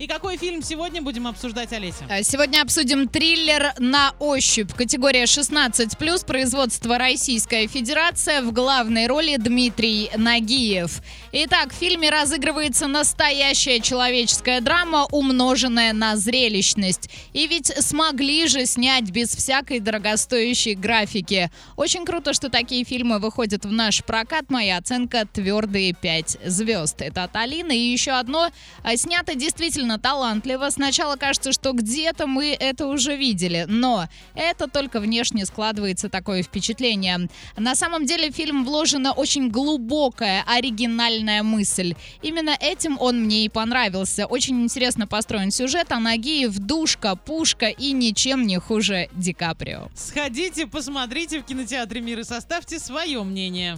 И какой фильм сегодня будем обсуждать, Олеся? Э, сегодня обсудим триллер «На ощупь». Категория 16+, производство Российская Федерация. В главной роли Дмитрий Нагиев. Итак, в фильме разыгрывается настоящая человеческая драма, умноженная на зрелищность. И ведь смогли же снять без всякой дорогостоящей графики. Очень круто, что такие фильмы выходят в наш прокат. Моя оценка твердые 5 звезд. Это от Алины. И еще одно. э, Снято действительно талантливо. Сначала кажется, что где-то мы это уже видели, но это только внешне складывается такое впечатление. На самом деле в фильм вложена очень глубокая, оригинальная мысль. Именно этим он мне и понравился. Очень интересно построен сюжет, а Нагиев душка, пушка и ничем не хуже Ди Каприо. Сходите, посмотрите в кинотеатре «Мир» и составьте свое мнение.